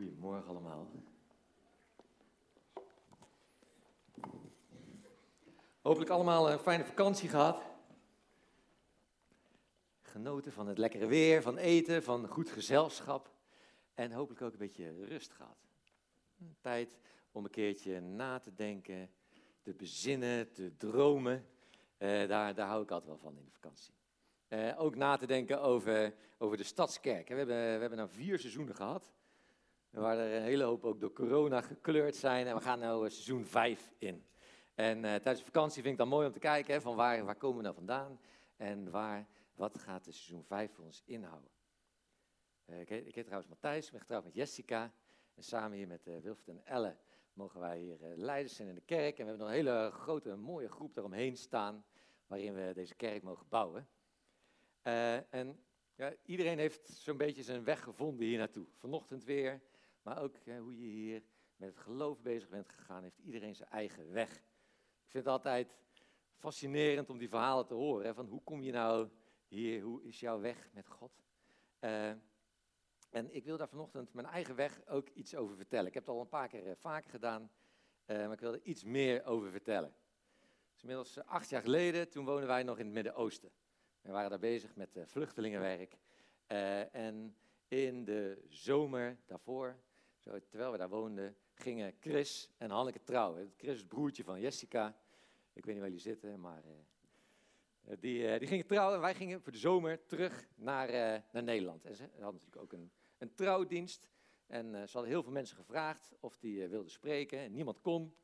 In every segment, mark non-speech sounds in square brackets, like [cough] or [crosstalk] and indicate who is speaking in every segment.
Speaker 1: Goedemorgen allemaal. Hopelijk allemaal een fijne vakantie gehad. Genoten van het lekkere weer, van eten, van goed gezelschap. En hopelijk ook een beetje rust gehad. Tijd om een keertje na te denken, te bezinnen, te dromen. Eh, daar, daar hou ik altijd wel van in de vakantie. Eh, ook na te denken over, over de stadskerk. We hebben, we hebben nou vier seizoenen gehad. Waar er een hele hoop ook door corona gekleurd zijn. En we gaan nu seizoen 5 in. En uh, tijdens de vakantie vind ik dan mooi om te kijken hè, van waar, waar komen we nou vandaan. En waar, wat gaat de seizoen 5 voor ons inhouden. Uh, ik, heet, ik trouwens Matthijs, ik ben getrouwd met Jessica. En samen hier met uh, Wilfred en Elle mogen wij hier leiders zijn in de kerk. En we hebben nog een hele grote, mooie groep daaromheen staan. Waarin we deze kerk mogen bouwen. en ja, iedereen heeft zo'n beetje zijn weg gevonden hier naartoe. Vanochtend weer maar ook hoe je hier met het geloof bezig bent gegaan, heeft iedereen zijn eigen weg. Ik vind het altijd fascinerend om die verhalen te horen. Hè, van hoe kom je nou hier, hoe is jouw weg met God? Uh, en ik wil daar vanochtend mijn eigen weg ook iets over vertellen. Ik heb het al een paar keer uh, vaker gedaan, uh, maar ik wil er iets meer over vertellen. Dus inmiddels acht jaar geleden, toen woonden wij nog in het Midden-Oosten. We waren daar bezig met vluchtelingenwerk. en in de zomer daarvoor, zo, terwijl we daar woonden, gingen Chris en Hanneke trouwen. Chris is broertje van Jessica. Ik weet niet waar jullie zitten, maar uh, die, uh, die gingen trouwen. En wij gingen voor de zomer terug naar, uh, naar Nederland. En ze hadden natuurlijk ook een, een trouwdienst. En ze hadden heel veel mensen gevraagd of die wilden spreken. En niemand kon.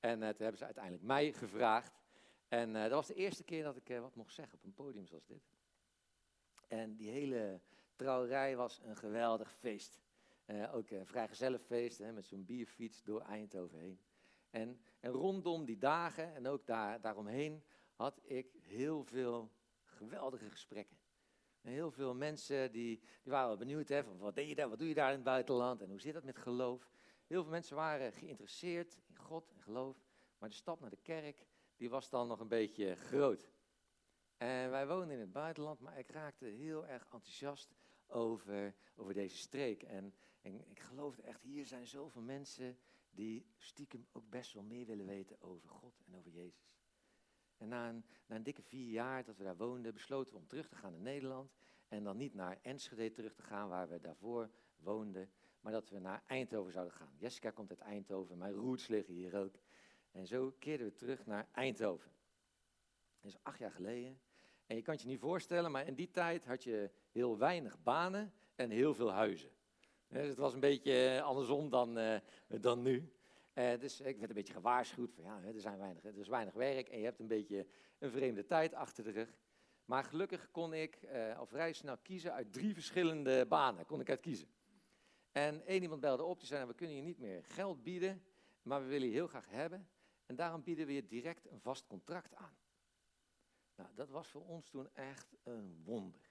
Speaker 1: En toen hebben ze uiteindelijk mij gevraagd. En dat was de eerste keer dat ik wat mocht zeggen op een podium zoals dit. En die hele trouwerij was een geweldig feest. Uh, ook een vrijgezellenfeest hè, met zo'n bierfiets door Eindhoven heen. En, en, rondom die dagen en ook daar, daaromheen had ik heel veel geweldige gesprekken. En heel veel mensen die, die waren benieuwd, hè, van wat deed je daar, wat doe je daar in het buitenland en hoe zit dat met geloof. Heel veel mensen waren geïnteresseerd in God en geloof, maar de stap naar de kerk, die was dan nog een beetje groot. En wij woonden in het buitenland, maar ik raakte heel erg enthousiast over, over deze streek. En, en ik geloofde echt, hier zijn zoveel mensen die stiekem ook best wel meer willen weten over God en over Jezus. En na een, na een dikke vier jaar dat we daar woonden, besloten we om terug te gaan naar Nederland. En dan niet naar Enschede terug te gaan, waar we daarvoor woonden, maar dat we naar Eindhoven zouden gaan. Jessica komt uit Eindhoven, mijn roots liggen hier ook. En zo keerden we terug naar Eindhoven. Dat is acht jaar geleden. En je kan het je niet voorstellen, maar in die tijd had je heel weinig banen en heel veel huizen. Dus het was een beetje eh, andersom dan, uh, dan nu. Dus ik werd een beetje gewaarschuwd van ja, er, zijn weinig, er is weinig werk en je hebt een beetje een vreemde tijd achter de rug. Maar gelukkig kon ik al vrij snel kiezen uit drie verschillende banen. Kon ik uit kiezen. En één iemand belde op, die zei, nou, we kunnen je niet meer geld bieden, maar we willen je heel graag hebben. En daarom bieden we je direct een vast contract aan. Nou, dat was voor ons toen echt een wonder.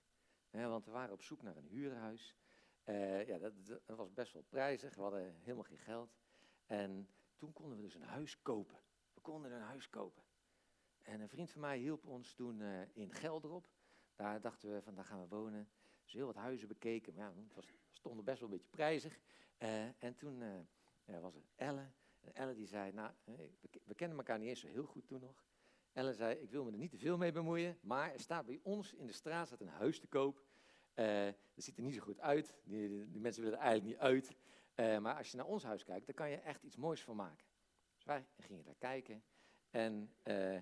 Speaker 1: want we waren op zoek naar een huurhuis. Uh, ja, dat, was best wel prijzig. We hadden helemaal geen geld. En toen konden we dus een huis kopen. We konden een huis kopen. En een vriend van mij hielp ons toen uh, in Gelderop. Daar dachten we van, daar gaan we wonen. Dus heel wat huizen bekeken. Maar het was, stonden best wel een beetje prijzig. Uh, en toen was er Elle. En Elle die zei, nou, we kennen elkaar niet eens zo heel goed toen nog. Ellen zei, ik wil me er niet te veel mee bemoeien, maar er staat bij ons in de straat staat een huis te koop. Uh, dat ziet er niet zo goed uit, die, mensen willen er eigenlijk niet uit. Uh, maar als je naar ons huis kijkt, dan kan je echt iets moois van maken. Dus wij gingen daar kijken en uh,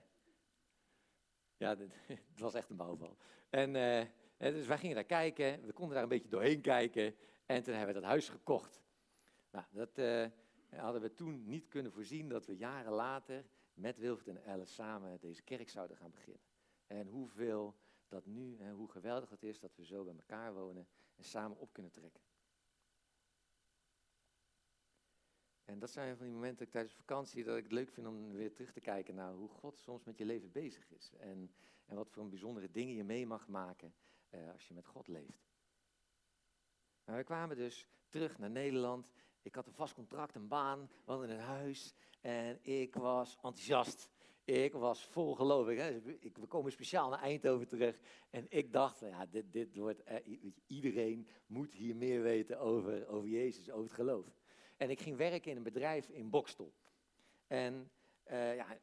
Speaker 1: ja, [laughs] het was echt een bouwval. En dus wij gingen daar kijken, we konden daar een beetje doorheen kijken en toen hebben we dat huis gekocht. Nou, dat hadden we toen niet kunnen voorzien dat we jaren later met Wilfred en Alice samen deze kerk zouden gaan beginnen. En hoeveel dat nu, en hoe geweldig het is dat we zo bij elkaar wonen en samen op kunnen trekken. En dat zijn van die momenten tijdens vakantie dat ik het leuk vind om weer terug te kijken naar hoe God soms met je leven bezig is. En, en wat voor bijzondere dingen je mee mag maken uh, als je met God leeft. We kwamen dus terug naar Nederland. Ik had een vast contract, een baan, we hadden een huis. En ik was enthousiast. Ik was vol geloof. Ik, we komen speciaal naar Eindhoven terug. En ik dacht, ja, dit, dit wordt, eh, iedereen moet hier meer weten over, over Jezus, over het geloof. En ik ging werken in een bedrijf in Bokstel. En uh, ja,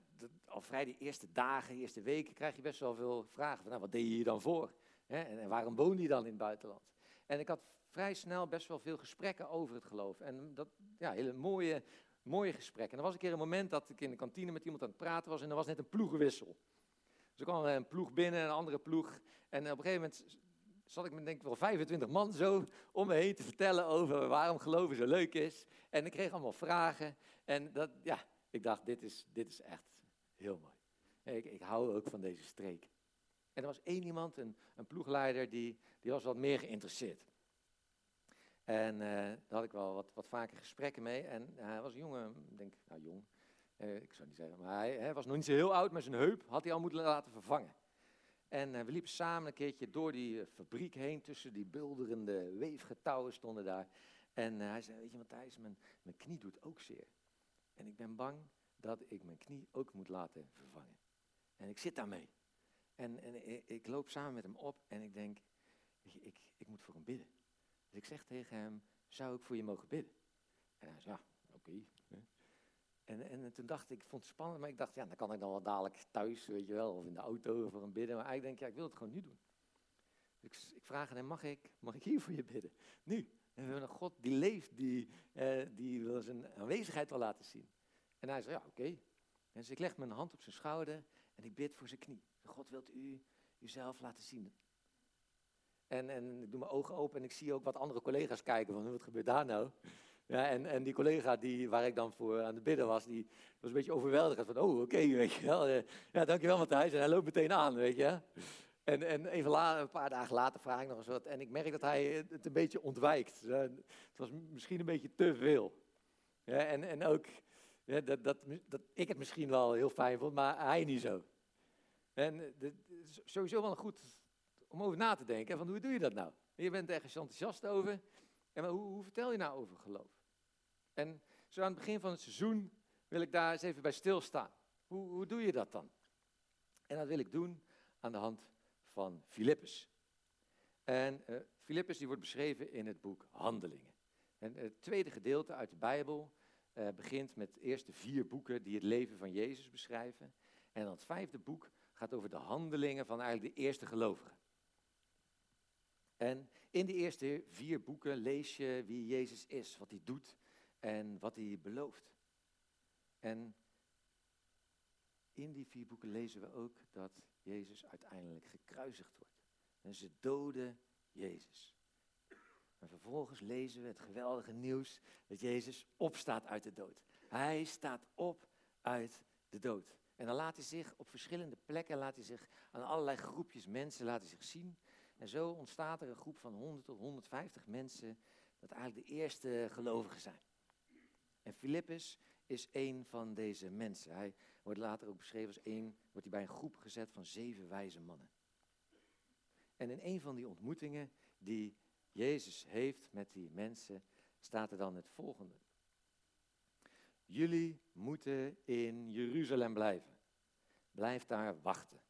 Speaker 1: al vrij de eerste dagen, eerste weken, krijg je best wel veel vragen. Van, nou, wat deed je hier dan voor? Hè? En, waarom woonde je dan in het buitenland? En ik had vrij snel best wel veel gesprekken over het geloof. En dat, ja, hele mooie, mooie gesprekken. En er was een keer een moment dat ik in de kantine met iemand aan het praten was en er was net een ploegenwissel. Dus er kwam een ploeg binnen, een andere ploeg. En op een gegeven moment zat ik met denk ik wel 25 man zo om me heen te vertellen over waarom geloven zo leuk is. En ik kreeg allemaal vragen. En dat, ja, ik dacht, dit is, dit is echt heel mooi. Ik, ik hou ook van deze streek. En er was één iemand, een, een ploegleider, die, die was wat meer geïnteresseerd. En uh, daar had ik wel wat, wat vaker gesprekken mee. En hij was een jongen, ik denk, nou jong, uh, ik zou niet zeggen, maar hij, was nog niet zo heel oud, maar zijn heup had hij al moeten laten vervangen. En we liepen samen een keertje door die fabriek heen, tussen die bulderende weefgetouwen stonden daar. En hij zei, weet je Matthijs, mijn, mijn knie doet ook zeer. En ik ben bang dat ik mijn knie ook moet laten vervangen. En ik zit daarmee. En, en ik, loop samen met hem op en ik denk, ik, ik moet voor hem bidden. Dus ik zeg tegen hem, zou ik voor je mogen bidden? En hij zei, ja, oké. En, en toen dacht ik, ik vond het spannend, maar ik dacht, ja, dan kan ik dan wel dadelijk thuis, weet je wel, of in de auto voor hem bidden. Maar ik denk, ja, ik wil het gewoon nu doen. Dus ik, ik vraag aan hem, mag ik, mag ik hier voor je bidden? Nu. En we hebben een God die leeft, die, eh, die wil zijn aanwezigheid wel laten zien. En hij zei, ja, oké. En dus ik leg mijn hand op zijn schouder en ik bid voor zijn knie. God wilt u uzelf laten zien. En, en ik doe mijn ogen open en ik zie ook wat andere collega's kijken van, wat gebeurt daar nou? Ja, en, en die collega die, waar ik dan voor aan het bidden was, die was een beetje overweldigd. Van, oh, oké, weet je wel. Eh, ja, dankjewel Matthijs. En hij loopt meteen aan, weet je. En, en even later, een paar dagen later vraag ik nog eens wat. En ik merk dat hij het een beetje ontwijkt. Het was misschien een beetje te veel. Ja, en, en ook dat, dat, dat ik het misschien wel heel fijn vond, maar hij niet zo. En is sowieso wel goed om over na te denken. Van hoe doe je dat nou? Je bent ergens enthousiast over. En hoe, hoe vertel je nou over geloof? En zo aan het begin van het seizoen wil ik daar eens even bij stilstaan. Hoe, hoe doe je dat dan? En dat wil ik doen aan de hand van Filippus. En uh, Filippus die wordt beschreven in het boek Handelingen. En het tweede gedeelte uit de Bijbel uh, begint met de eerste vier boeken die het leven van Jezus beschrijven. En dan het vijfde boek gaat over de handelingen van eigenlijk de eerste gelovigen. En in de eerste vier boeken lees je wie Jezus is, wat hij doet en wat hij belooft. En in die vier boeken lezen we ook dat Jezus uiteindelijk gekruisigd wordt. En ze doden Jezus. En vervolgens lezen we het geweldige nieuws dat Jezus opstaat uit de dood. Hij staat op uit de dood. En dan laat hij zich op verschillende plekken, laat hij zich aan allerlei groepjes mensen laten zich zien. En zo ontstaat er een groep van 100 tot 150 mensen, dat eigenlijk de eerste gelovigen zijn. En Filippus is een van deze mensen. Hij wordt later ook beschreven als één, wordt hij bij een groep gezet van zeven wijze mannen. En in een van die ontmoetingen die Jezus heeft met die mensen, staat er dan het volgende. Jullie moeten in Jeruzalem blijven. Blijf daar wachten.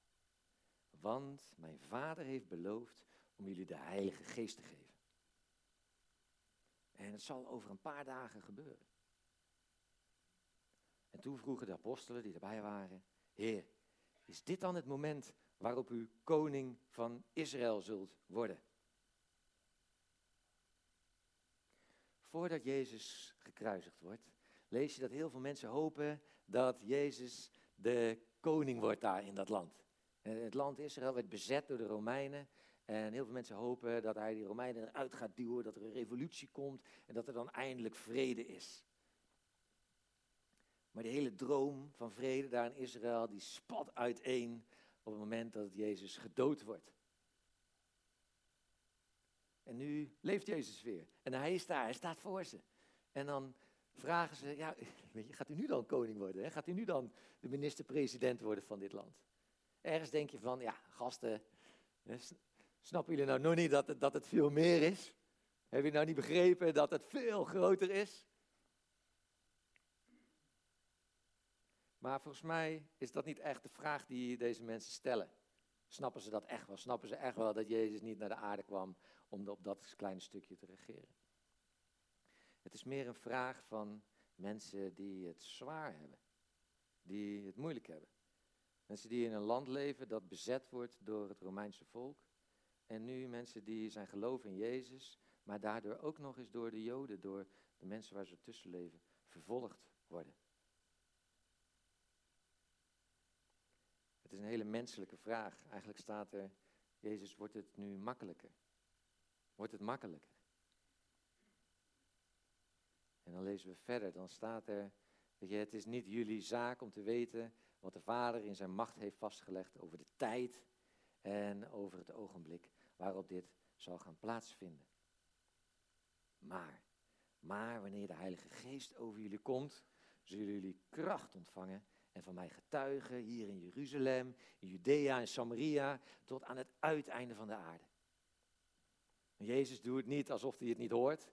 Speaker 1: Want mijn vader heeft beloofd om jullie de Heilige Geest te geven. En het zal over een paar dagen gebeuren. En toen vroegen de apostelen die erbij waren: Heer, is dit dan het moment waarop u koning van Israël zult worden? Voordat Jezus gekruisigd wordt, lees je dat heel veel mensen hopen dat Jezus de koning wordt daar in dat land. Het land Israël werd bezet door de Romeinen. En heel veel mensen hopen dat hij die Romeinen eruit gaat duwen, dat er een revolutie komt en dat er dan eindelijk vrede is. Maar die hele droom van vrede daar in Israël, die spat uiteen op het moment dat Jezus gedood wordt. En nu leeft Jezus weer. En hij is daar, hij staat voor ze. En dan vragen ze, ja, [laughs] gaat u nu dan koning worden? Hè? Gaat u nu dan de minister-president worden van dit land? Ergens denk je van, ja, gasten, snappen jullie nou nog niet dat het, dat het veel meer is? Hebben jullie nou niet begrepen dat het veel groter is? Maar volgens mij is dat niet echt de vraag die deze mensen stellen. Snappen ze dat echt wel? Snappen ze echt wel dat Jezus niet naar de aarde kwam om op dat kleine stukje te regeren? Het is meer een vraag van mensen die het zwaar hebben, die het moeilijk hebben. Mensen die in een land leven dat bezet wordt door het Romeinse volk. En nu mensen die zijn geloven in Jezus, maar daardoor ook nog eens door de Joden, door de mensen waar ze tussen leven, vervolgd worden. Het is een hele menselijke vraag. Eigenlijk staat er, Jezus, wordt het nu makkelijker? Wordt het makkelijker? En dan lezen we verder, dan staat er, je, het is niet jullie zaak om te weten wat de Vader in zijn macht heeft vastgelegd over de tijd en over het ogenblik waarop dit zal gaan plaatsvinden. Maar, maar wanneer de Heilige Geest over jullie komt, zullen jullie kracht ontvangen en van mij getuigen hier in Jeruzalem, in Judea en Samaria, tot aan het uiteinde van de aarde. Jezus doet het niet alsof hij het niet hoort.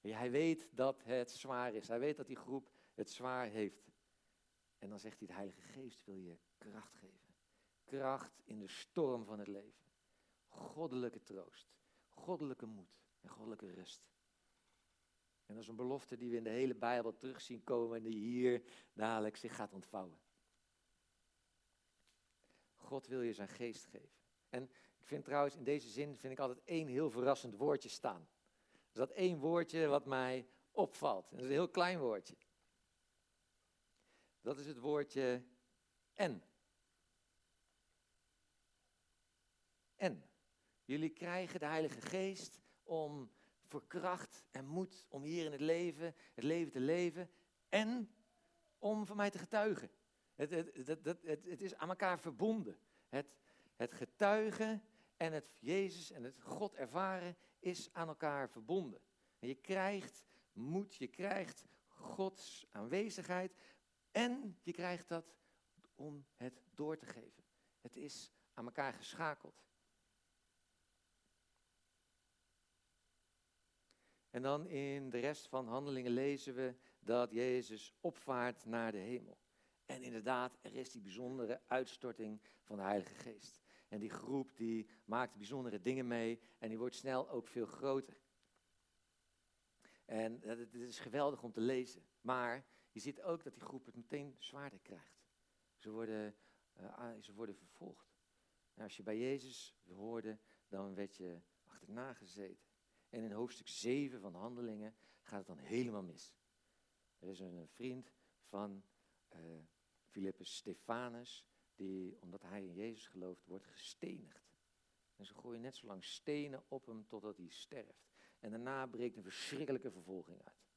Speaker 1: Hij weet dat het zwaar is. Hij weet dat die groep het zwaar heeft. En dan zegt hij, de Heilige Geest wil je kracht geven. Kracht in de storm van het leven. Goddelijke troost, goddelijke moed en goddelijke rust. En dat is een belofte die we in de hele Bijbel terug zien komen en die hier dadelijk zich gaat ontvouwen. God wil je zijn geest geven. En ik vind trouwens in deze zin vind ik altijd één heel verrassend woordje staan. Dat één woordje wat mij opvalt. En dat is een heel klein woordje. Dat is het woordje en. En. Jullie krijgen de Heilige Geest om voor kracht en moed om hier in het leven, het leven te leven en om van mij te getuigen. Het, het, het, is aan elkaar verbonden. Het, het getuigen en het Jezus en het God ervaren is aan elkaar verbonden. En je krijgt moed, je krijgt Gods aanwezigheid en je krijgt dat om het door te geven. Het is aan elkaar geschakeld. En dan in de rest van handelingen lezen we dat Jezus opvaart naar de hemel. En inderdaad, er is die bijzondere uitstorting van de Heilige Geest. En die groep die maakt bijzondere dingen mee en die wordt snel ook veel groter. En het is geweldig om te lezen. Maar je ziet ook dat die groep het meteen zwaarder krijgt. Ze worden, uh, ze worden vervolgd. Nou, als je bij Jezus hoorde, dan werd je achterna gezeten. En in hoofdstuk 7 van Handelingen gaat het dan helemaal mis. Er is een vriend van uh, Philippus Stefanus, die, omdat hij in Jezus gelooft, wordt gestenigd. En ze gooien net zo lang stenen op hem totdat hij sterft. En daarna breekt een verschrikkelijke vervolging uit.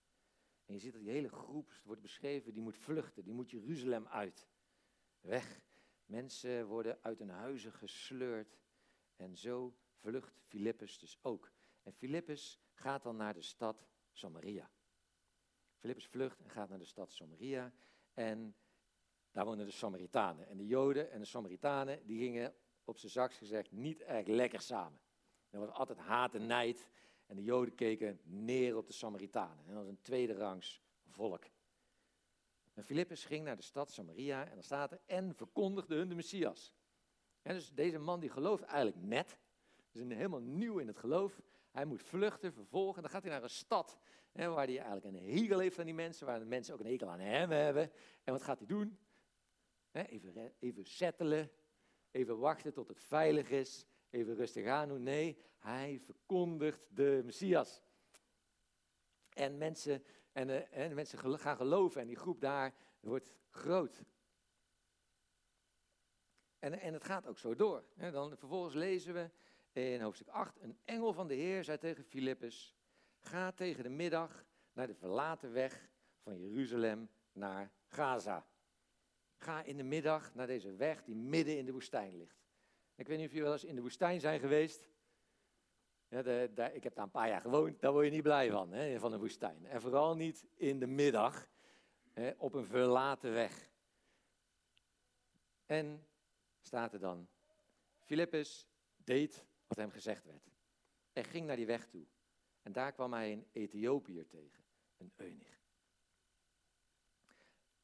Speaker 1: En je ziet dat die hele groep wordt beschreven, die moet vluchten, die moet Jeruzalem uit. Weg. Mensen worden uit hun huizen gesleurd. En zo vlucht Filippus dus ook. En Filippus gaat dan naar de stad Samaria. Filippus vlucht en gaat naar de stad Samaria. En daar wonen de Samaritanen. En de Joden en de Samaritanen, die gingen op zijn zaks gezegd niet erg lekker samen. Er was altijd haat en nijd. En de Joden keken neer op de Samaritanen. En dat was een tweede rangs volk. En Filippus ging naar de stad Samaria en dan staat er en verkondigde hun de Messias. En dus deze man die gelooft eigenlijk net, is helemaal nieuw in het geloof. Hij moet vluchten, vervolgen. Dan gaat hij naar een stad hè, waar hij eigenlijk een hekel heeft aan die mensen, waar de mensen ook een hekel aan hem hebben. En wat gaat hij doen? Hè, even, even settelen, even wachten tot het veilig is, even rustig aan doen. Nee, hij verkondigt de Messias. En mensen, en, en mensen gaan geloven en die groep daar wordt groot. En, en het gaat ook zo door. Dan, vervolgens lezen we in hoofdstuk 8, een engel van de Heer zei tegen Filippus, ga tegen de middag naar de verlaten weg van Jeruzalem naar Gaza. Ga in de middag naar deze weg die midden in de woestijn ligt. Ik weet niet of jullie wel eens in de woestijn zijn geweest. Ja, de, ik heb daar een paar jaar gewoond, daar word je niet blij van, hè, van een woestijn. En vooral niet in de middag, hè, op een verlaten weg. En staat er dan, Filippus deed wat hem gezegd werd. En ging naar die weg toe. En daar kwam hij een Ethiopiër tegen, een eunig.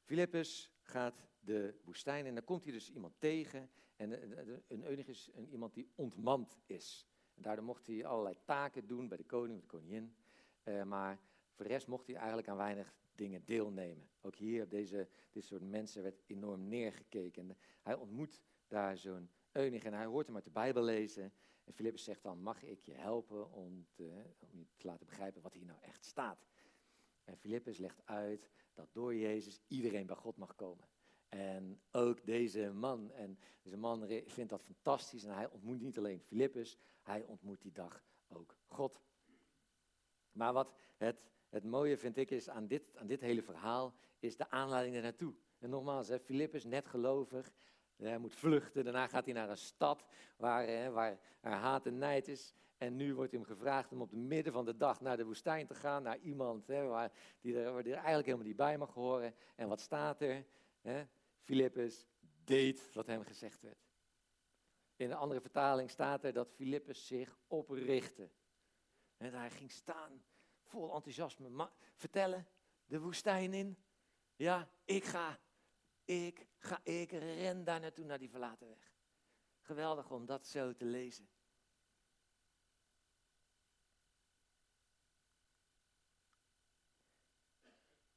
Speaker 1: Filippus gaat de woestijn. En dan komt hij dus iemand tegen. En een eunuch is een, iemand die ontmand is. En daardoor mocht hij allerlei taken doen bij de koning of de koningin. Uh, maar voor de rest mocht hij eigenlijk aan weinig dingen deelnemen. Ook hier op deze, dit soort mensen werd enorm neergekeken. En hij ontmoet daar zo'n eunuch en hij hoort hem uit de Bijbel lezen. En Filippus zegt dan, mag ik je helpen om, te, om je te laten begrijpen wat hier nou echt staat? En Filippus legt uit dat door Jezus iedereen bij God mag komen. En ook deze man, en deze man vindt dat fantastisch en hij ontmoet niet alleen Filippus, hij ontmoet die dag ook God. Maar wat het, het mooie vind ik is aan dit, aan dit hele verhaal, is de aanleiding ernaartoe. En nogmaals, Filippus, net gelovig, hij moet vluchten, daarna gaat hij naar een stad waar, hè, waar er haat en nijd is. En nu wordt hem gevraagd om op het midden van de dag naar de woestijn te gaan, naar iemand hè, waar, die, er, waar die er eigenlijk helemaal niet bij mag horen. En wat staat er? Hè? Filippus deed wat hem gezegd werd. In een andere vertaling staat er dat Filippus zich oprichtte. En hij ging staan, vol enthousiasme. Vertellen, de woestijn in. Ja, ik ga. Ik ga, ik ren daar naartoe, naar die verlaten weg. Geweldig om dat zo te lezen.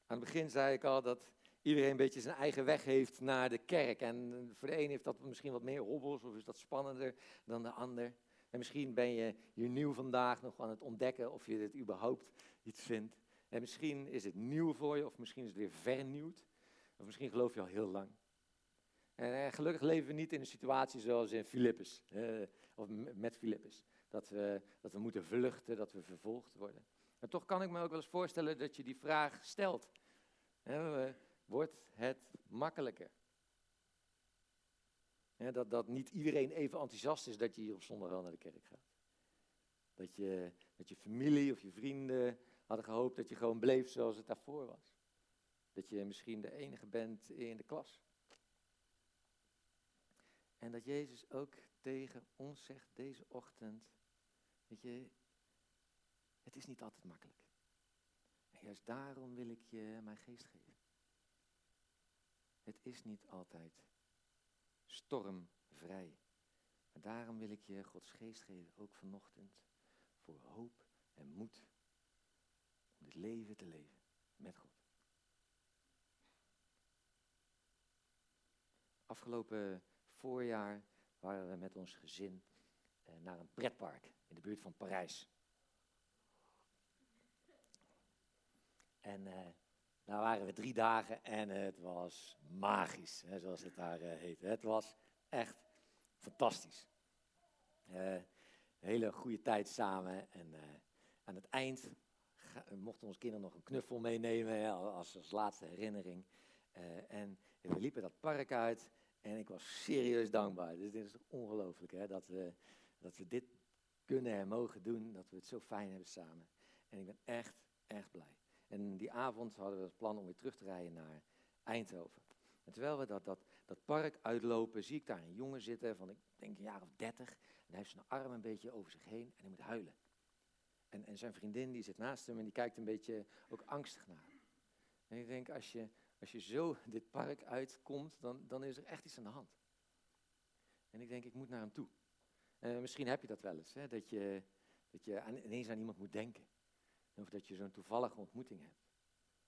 Speaker 1: Aan het begin zei ik al dat iedereen een beetje zijn eigen weg heeft naar de kerk. En voor de een heeft dat misschien wat meer hobbels of is dat spannender dan de ander. En misschien ben je hier nieuw vandaag nog aan het ontdekken of je dit überhaupt iets vindt. En misschien is het nieuw voor je of misschien is het weer vernieuwd. Of misschien geloof je al heel lang. En eh, gelukkig leven we niet in een situatie zoals in Filippus, eh, of met Filippus. Dat we, dat we moeten vluchten, dat we vervolgd worden. Maar toch kan ik me ook wel eens voorstellen dat je die vraag stelt. Wordt het makkelijker? dat, dat niet iedereen even enthousiast is dat je hier op zondag wel naar de kerk gaat. Dat je, dat je familie of je vrienden hadden gehoopt dat je gewoon bleef zoals het daarvoor was. Dat je misschien de enige bent in de klas. En dat Jezus ook tegen ons zegt deze ochtend, weet je, het is niet altijd makkelijk. En juist daarom wil ik je mijn geest geven. Het is niet altijd stormvrij. Maar daarom wil ik je Gods geest geven, ook vanochtend, voor hoop en moed om dit leven te leven met God. Afgelopen voorjaar waren we met ons gezin eh, naar een pretpark in de buurt van Parijs. En uh, daar waren we drie dagen en het was magisch, hè, zoals het daar uh, heet. Het was echt fantastisch. een hele goede tijd samen en aan het eind mochten onze kinderen nog een knuffel meenemen als, als laatste herinnering. en we liepen dat park uit en ik was serieus dankbaar. Dus dit is ongelooflijk dat, we, dat we dit kunnen en mogen doen. Dat we het zo fijn hebben samen. En ik ben echt, echt blij. En die avond hadden we het plan om weer terug te rijden naar Eindhoven. En terwijl we dat, dat, dat park uitlopen, zie ik daar een jongen zitten van, ik denk een jaar of dertig. En hij heeft zijn arm een beetje over zich heen en hij moet huilen. En, en zijn vriendin die zit naast hem en die kijkt een beetje ook angstig naar hem. En ik denk, als je, als je zo [laughs] dit park uitkomt, dan, dan is er echt iets aan de hand. En ik denk, ik moet naar hem toe. Uh, misschien heb je dat wel eens, hè, dat je, dat je ineens aan iemand moet denken. Of dat je zo'n toevallige ontmoeting hebt.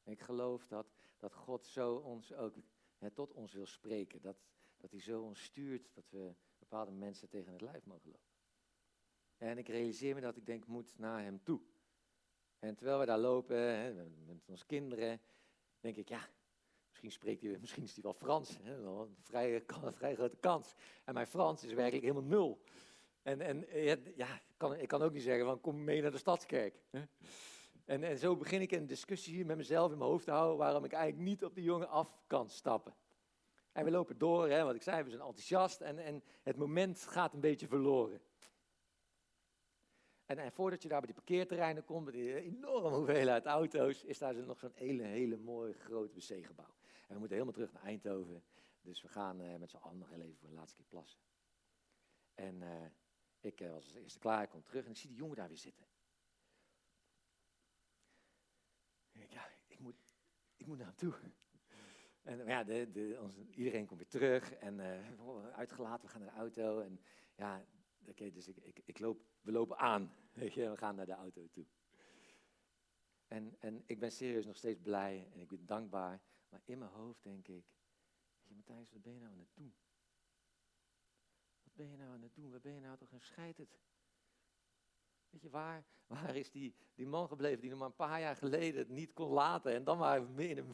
Speaker 1: Ik geloof dat, dat God zo ons ook hè, tot ons wil spreken. Dat, dat hij zo ons stuurt dat we bepaalde mensen tegen het lijf mogen lopen. En ik realiseer me dat ik denk, moet naar hem toe. En terwijl we daar lopen, hè, met onze kinderen, denk ik, ja, Misschien, spreekt hij, misschien is hij wel Frans. Hè? Een vrij, een vrij grote kans. En mijn Frans is werkelijk helemaal nul. En, en ja, kan, ik kan ook niet zeggen, van kom mee naar de stadskerk. Hè? En, en zo begin ik een discussie hier met mezelf in mijn hoofd te houden, waarom ik eigenlijk niet op die jongen af kan stappen. En we lopen door, hè, wat ik zei, we zijn enthousiast en, en het moment gaat een beetje verloren. En, en voordat je daar bij die parkeerterreinen komt, met die enorme hoeveelheid auto's, is daar nog zo'n hele, hele mooie grote wc-gebouw. En we moeten helemaal terug naar Eindhoven. Dus we gaan uh, met z'n allen nog even voor de laatste keer plassen. En uh, ik uh, was als eerste klaar, ik kom terug en ik zie die jongen daar weer zitten. Ja, ik moet, ik moet naar hem toe. En ja, de, de, iedereen komt weer terug en uh, uitgelaten, we gaan naar de auto. En ja, oké, dus ik, ik, ik loop, we lopen aan, [laughs] weet je, we gaan naar de auto toe. En, en ik ben serieus nog steeds blij en ik ben dankbaar. Maar in mijn hoofd denk ik, weet je Matthijs, wat ben je nou aan het doen? Wat ben je nou aan het doen? Wat ben je nou toch een het? Weet je, waar, waar is die, die man gebleven die nog maar een paar jaar geleden het niet kon laten en dan maar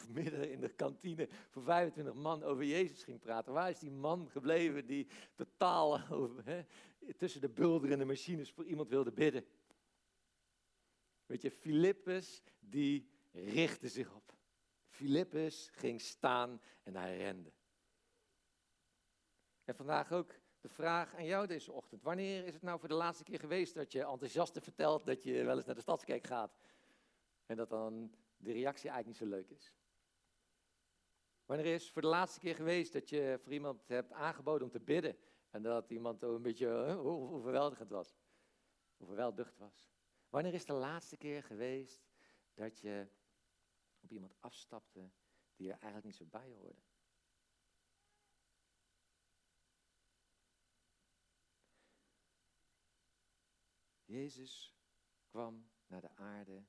Speaker 1: midden in de kantine voor 25 man over Jezus ging praten? Waar is die man gebleven die totaal tussen de bulderende machines voor iemand wilde bidden? Weet je, Filippus die richtte zich op. Filippus ging staan en hij rende. En vandaag ook vraag aan jou deze ochtend. Wanneer is het nou voor de laatste keer geweest dat je enthousiast vertelt dat je wel eens naar de stadskerk gaat? En dat dan de reactie eigenlijk niet zo leuk is? Wanneer is het voor de laatste keer geweest dat je voor iemand hebt aangeboden om te bidden? En dat iemand een beetje overweldigend was? Overweldigd was? Wanneer is de laatste keer geweest dat je op iemand afstapte die er eigenlijk niet zo bij hoorde? Jezus kwam naar de aarde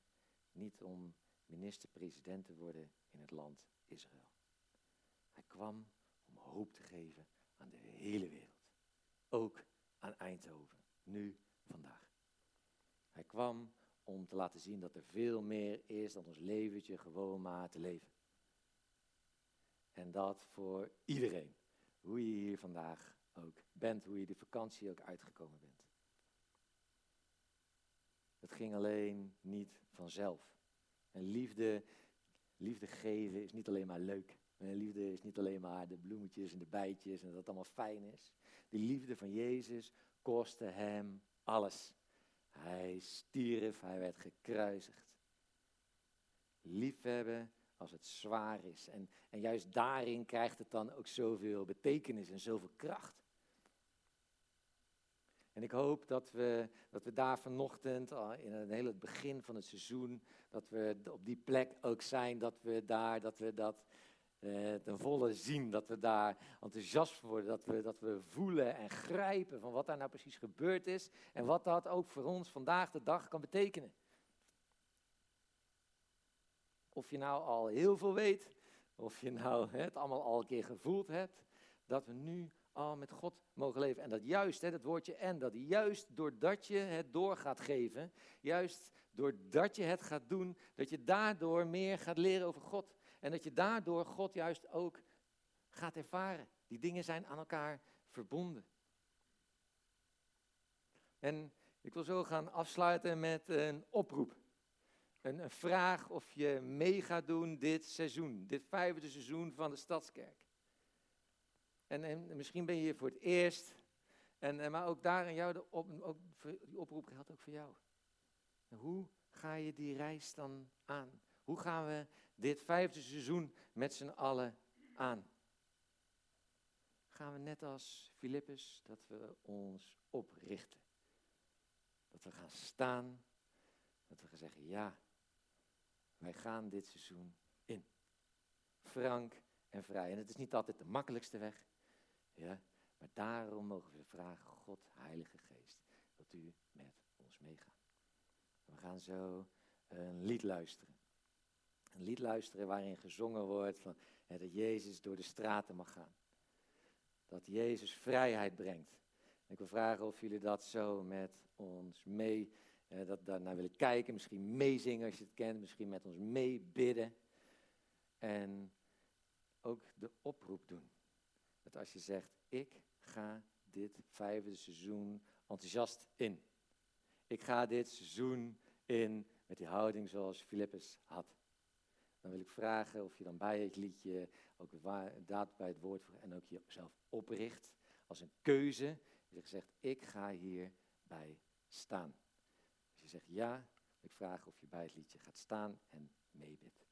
Speaker 1: niet om minister-president te worden in het land Israël. Hij kwam om hoop te geven aan de hele wereld. Ook aan Eindhoven, nu, vandaag. Hij kwam om te laten zien dat er veel meer is dan ons leventje gewoon maar te leven. En dat voor iedereen. Hoe je hier vandaag ook bent, hoe je de vakantie ook uitgekomen bent. Het ging alleen niet vanzelf. En liefde, liefde geven is niet alleen maar leuk. Liefde is niet alleen maar de bloemetjes en de bijtjes en dat het allemaal fijn is. Die liefde van Jezus kostte hem alles. Hij stierf, hij werd gekruisigd. Liefhebben als het zwaar is. En, en juist daarin krijgt het dan ook zoveel betekenis en zoveel kracht. En ik hoop dat we, dat we daar vanochtend, in het hele begin van het seizoen, dat we op die plek ook zijn, dat we daar, dat we dat eh, ten volle zien, dat we daar enthousiast worden, dat we, dat we voelen en grijpen van wat daar nou precies gebeurd is en wat dat ook voor ons vandaag de dag kan betekenen. Of je nou al heel veel weet, of je nou het allemaal al een keer gevoeld hebt, dat we nu al met God mogen leven. En dat juist, hè, dat woordje en, dat juist doordat je het door gaat geven, juist doordat je het gaat doen, dat je daardoor meer gaat leren over God. En dat je daardoor God juist ook gaat ervaren. Die dingen zijn aan elkaar verbonden. En ik wil zo gaan afsluiten met een oproep. Een, een vraag of je mee gaat doen dit seizoen, dit vijfde seizoen van de Stadskerk. En, en misschien ben je hier voor het eerst. En, maar ook daar in jou, de op, ook, die oproep geldt ook voor jou. hoe ga je die reis dan aan? Hoe gaan we dit vijfde seizoen met z'n allen aan? Gaan we net als Filippus, dat we ons oprichten. Dat we gaan staan. Dat we gaan zeggen, ja, wij gaan dit seizoen in. Frank en vrij. En het is niet altijd de makkelijkste weg. Ja? Maar daarom mogen we vragen, God, Heilige Geest, wilt u met ons meegaan? We gaan zo een lied luisteren. Een lied luisteren waarin gezongen wordt van, dat Jezus door de straten mag gaan. Dat Jezus vrijheid brengt. ik wil vragen of jullie dat zo met ons mee, eh, dat daarnaar willen kijken. Misschien meezingen als je het kent. Misschien met ons meebidden. En ook de oproep doen. Dat als je zegt, ik ga dit vijfde seizoen enthousiast in. Ik ga dit seizoen in met die houding zoals Filippus had. Dan wil ik vragen of je dan bij het liedje ook daad bij het woord en ook jezelf opricht als een keuze. Je zegt, ik ga hierbij staan. Als je zegt ja, wil ik vragen of je bij het liedje gaat staan en meebidt.